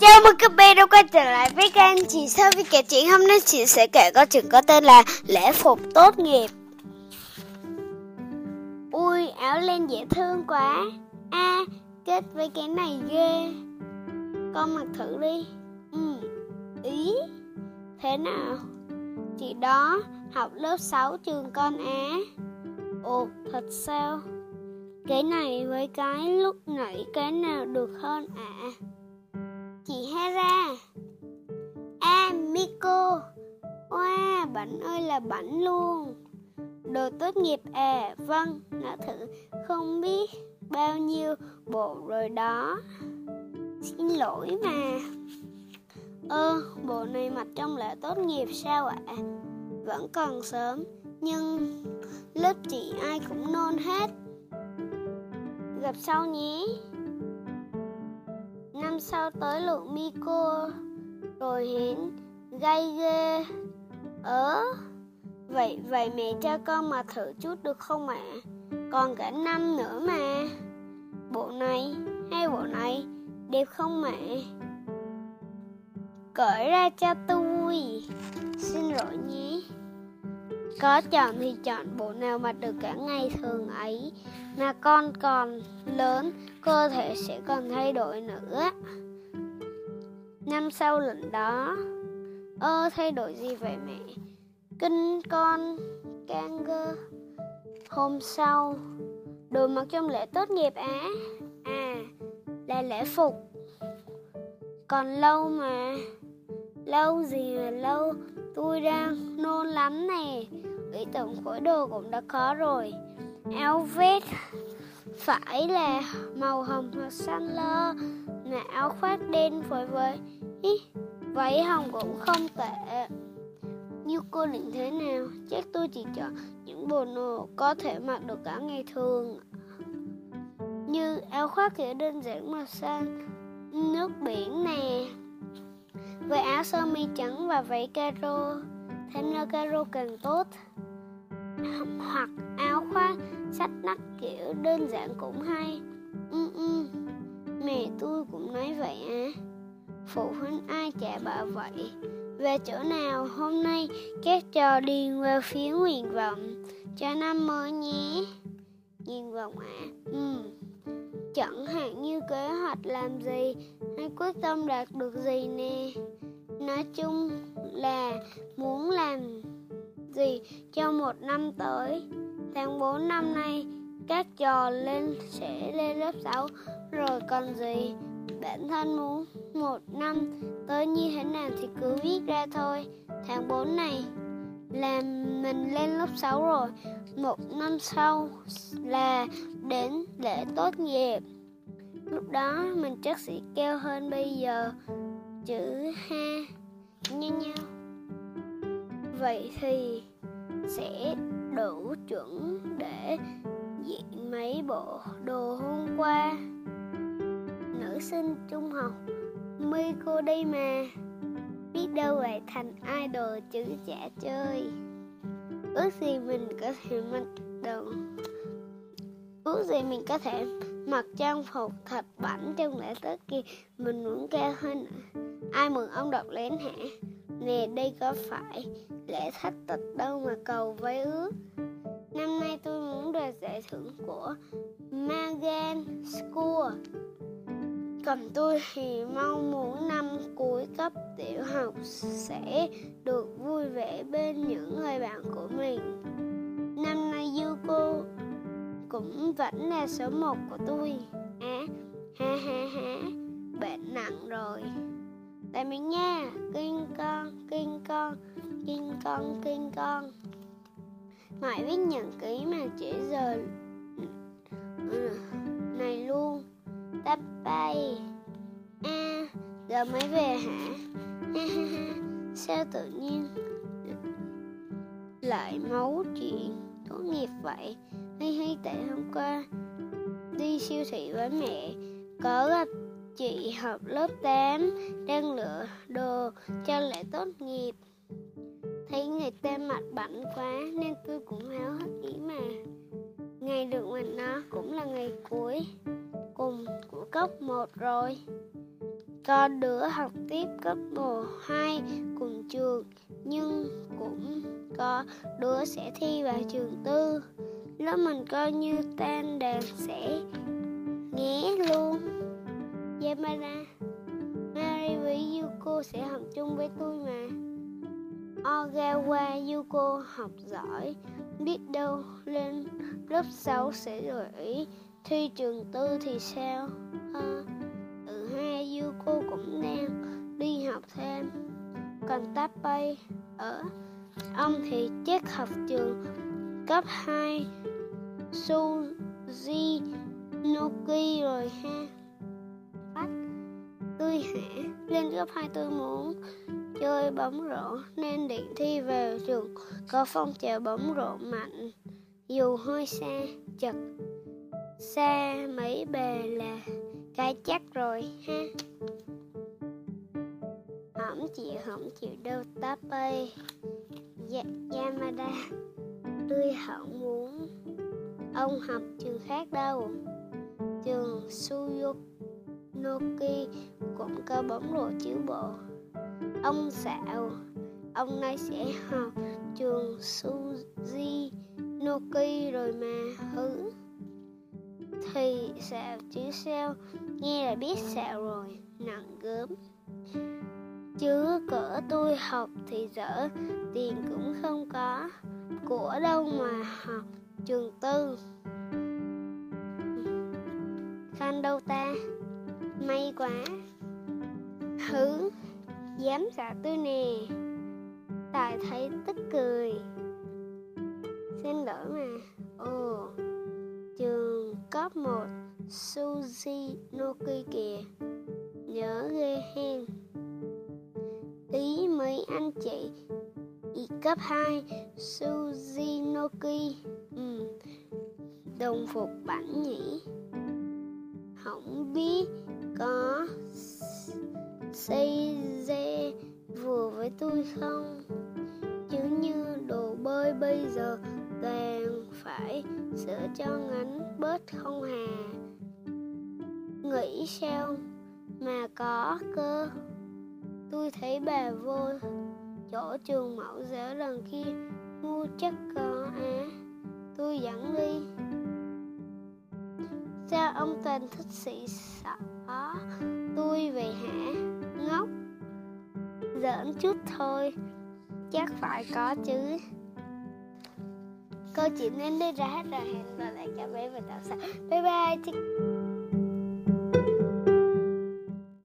Chào mừng các bé đã quay trở lại với kênh Chị Sơ Vi kể chuyện Hôm nay chị sẽ kể câu chuyện có tên là Lễ phục tốt nghiệp Ui áo len dễ thương quá a kết với cái này ghê Con mặc thử đi Ừ, ý Thế nào? Chị đó học lớp 6 trường con Á Ồ, thật sao? Cái này với cái lúc nãy cái nào được hơn ạ? À? Chị Hera. À, Miko Wow, bảnh ơi là bảnh luôn. Đồ tốt nghiệp à, vâng, nó thử không biết bao nhiêu bộ rồi đó. Xin lỗi mà. Ơ, bộ này mặc trong lễ tốt nghiệp sao ạ? À? Vẫn còn sớm, nhưng lớp chị ai cũng nôn hết. Gặp sau nhé. Sau tới lượt Miko Rồi hiển, gay ghê ớ, Vậy vậy mẹ cho con mà thử chút được không ạ? À? Còn cả năm nữa mà Bộ này, hay bộ này, Đẹp không mẹ? Cởi ra cho tôi Xin lỗi nhé có chọn thì chọn bộ nào mà được cả ngày thường ấy. Mà con còn lớn, Cơ thể sẽ còn thay đổi nữa. Năm sau lần đó, Ơ, thay đổi gì vậy mẹ? Kinh con can gơ. Hôm sau, Đồ mặc trong lễ tốt nghiệp á. À là lễ phục. Còn lâu mà, Lâu gì mà lâu? Tôi đang nôn lắm nè. Ý tưởng khối đồ cũng đã có rồi. Áo vest Phải là màu hồng hoặc xanh lơ mà áo khoác đen phối với Ý, Váy hồng cũng không tệ. Như cô định thế nào? Chắc tôi chỉ chọn những bộ đồ có thể mặc được cả ngày thường. Như áo khoác kiểu đơn giản màu xanh Nước biển nè. Với áo sơ mi trắng và váy caro. Thêm nơ caro càng tốt hoặc áo khoác sách nách kiểu đơn giản cũng hay. Ừ, ừ. mẹ tôi cũng nói vậy à phụ huynh ai chả bảo vậy. Về chỗ nào hôm nay các trò điền vào phía nguyện vọng. Cho năm mới nhé. Nguyện vọng ạ. À? ừ. Chẳng hạn như kế hoạch làm gì hay quyết tâm đạt được gì nè. Nói chung là muốn làm gì cho một năm tới. Tháng 4 năm nay, các trò lên, sẽ lên lớp 6 rồi còn gì? Bản thân muốn một năm tới như thế nào thì cứ viết ra thôi. Tháng 4 này là mình lên lớp 6 rồi. Một năm sau là đến lễ tốt nghiệp. Lúc đó mình chắc sẽ kêu hơn bây giờ. Chữ ha như nhau vậy thì sẽ đủ chuẩn để diện mấy bộ đồ hôm qua. Nữ sinh trung học mi cô đây mà biết đâu lại thành idol chữ chả chơi. Ước gì mình có thể mặc đồ ước gì mình có thể mặc trang phục thật bảnh trong lễ tết kia. Mình muốn cao hơn ai mừng ông đọc lén hả? Nè, đây có phải lễ thách tịch đâu mà cầu với ước? Năm nay tôi muốn đoạt giải thưởng của Magan School. Còn tôi thì mong muốn năm cuối cấp tiểu học sẽ được vui vẻ bên những người bạn của mình. Năm nay Yuko cũng vẫn là số một của tôi. À ha ha ha. Bệnh nặng rồi tại mình nha. Kinh con kinh con kinh con kinh con. Mãi viết nhật ký mà chỉ giờ ừ, này luôn. Tắp bay. A à, giờ mới về hả? Sao tự nhiên lại máu chuyện tốt nghiệp vậy? Hay hay tại hôm qua đi siêu thị với mẹ có gặp chị học lớp 8 đang lựa đồ cho lễ tốt nghiệp thấy người ta mặt bảnh quá nên tôi cũng háo hức ý mà ngày được mình nó cũng là ngày cuối cùng của cấp 1 rồi có đứa học tiếp cấp 1, 2 cùng trường nhưng cũng có đứa sẽ thi vào trường tư. Lớp mình coi như tan đàn sẽ nghe luôn. Yamada, Mary với Yuko sẽ học chung với tôi mà. Ogawa Yuko học giỏi, biết đâu lên lớp 6 sẽ gợi ý thi trường tư thì sao? À, ừ hai Yuko cũng đang đi học thêm. Còn Tapay ở ờ, ông thì chắc học trường cấp 2 Suzy Noki rồi ha. Hả? Lên cấp 2 tôi muốn chơi bóng rổ nên định thi vào trường có phong trào bóng rổ mạnh. Dù hơi xa chật xa mấy bề là cái chắc rồi ha. Hổng chịu hổng chịu đâu táp ơi. Dạ, dạ Yamada tôi không muốn ông học trường khác đâu. Trường Suzuki cũng có bóng rổ chiếu bộ. Ông xạo ông nay sẽ học trường Suzy Noki rồi mà hứ. Thì xạo chứ sao? Nghe là biết xạo rồi, nặng gớm. Chứ cỡ tôi học thì dở, tiền cũng không có. Của đâu mà học trường tư? Khăn đâu ta? May quá thứ dám xả tôi nè. Tài thấy tức cười. Xin lỗi mà. Ồ, trường cấp 1 Suzy Noki kìa. Nhớ ghê hen. Ý mấy anh chị ý cấp 2 Suzy Noki. Ừ. đồng phục bản nhỉ không biết có xây dê vừa với tôi không chứ như đồ bơi bây giờ toàn phải sửa cho ngắn bớt không hà. Nghĩ sao mà có cơ? Tôi thấy bà vô chỗ trường mẫu giáo lần kia, ngu chắc có á tôi dẫn đi. Sao ông toàn thích sĩ sợ tôi về giỡn chút thôi. Chắc phải có chứ. Câu chuyện đến đây ra hết rồi hẹn gặp lại các bé vào tập sau bye bye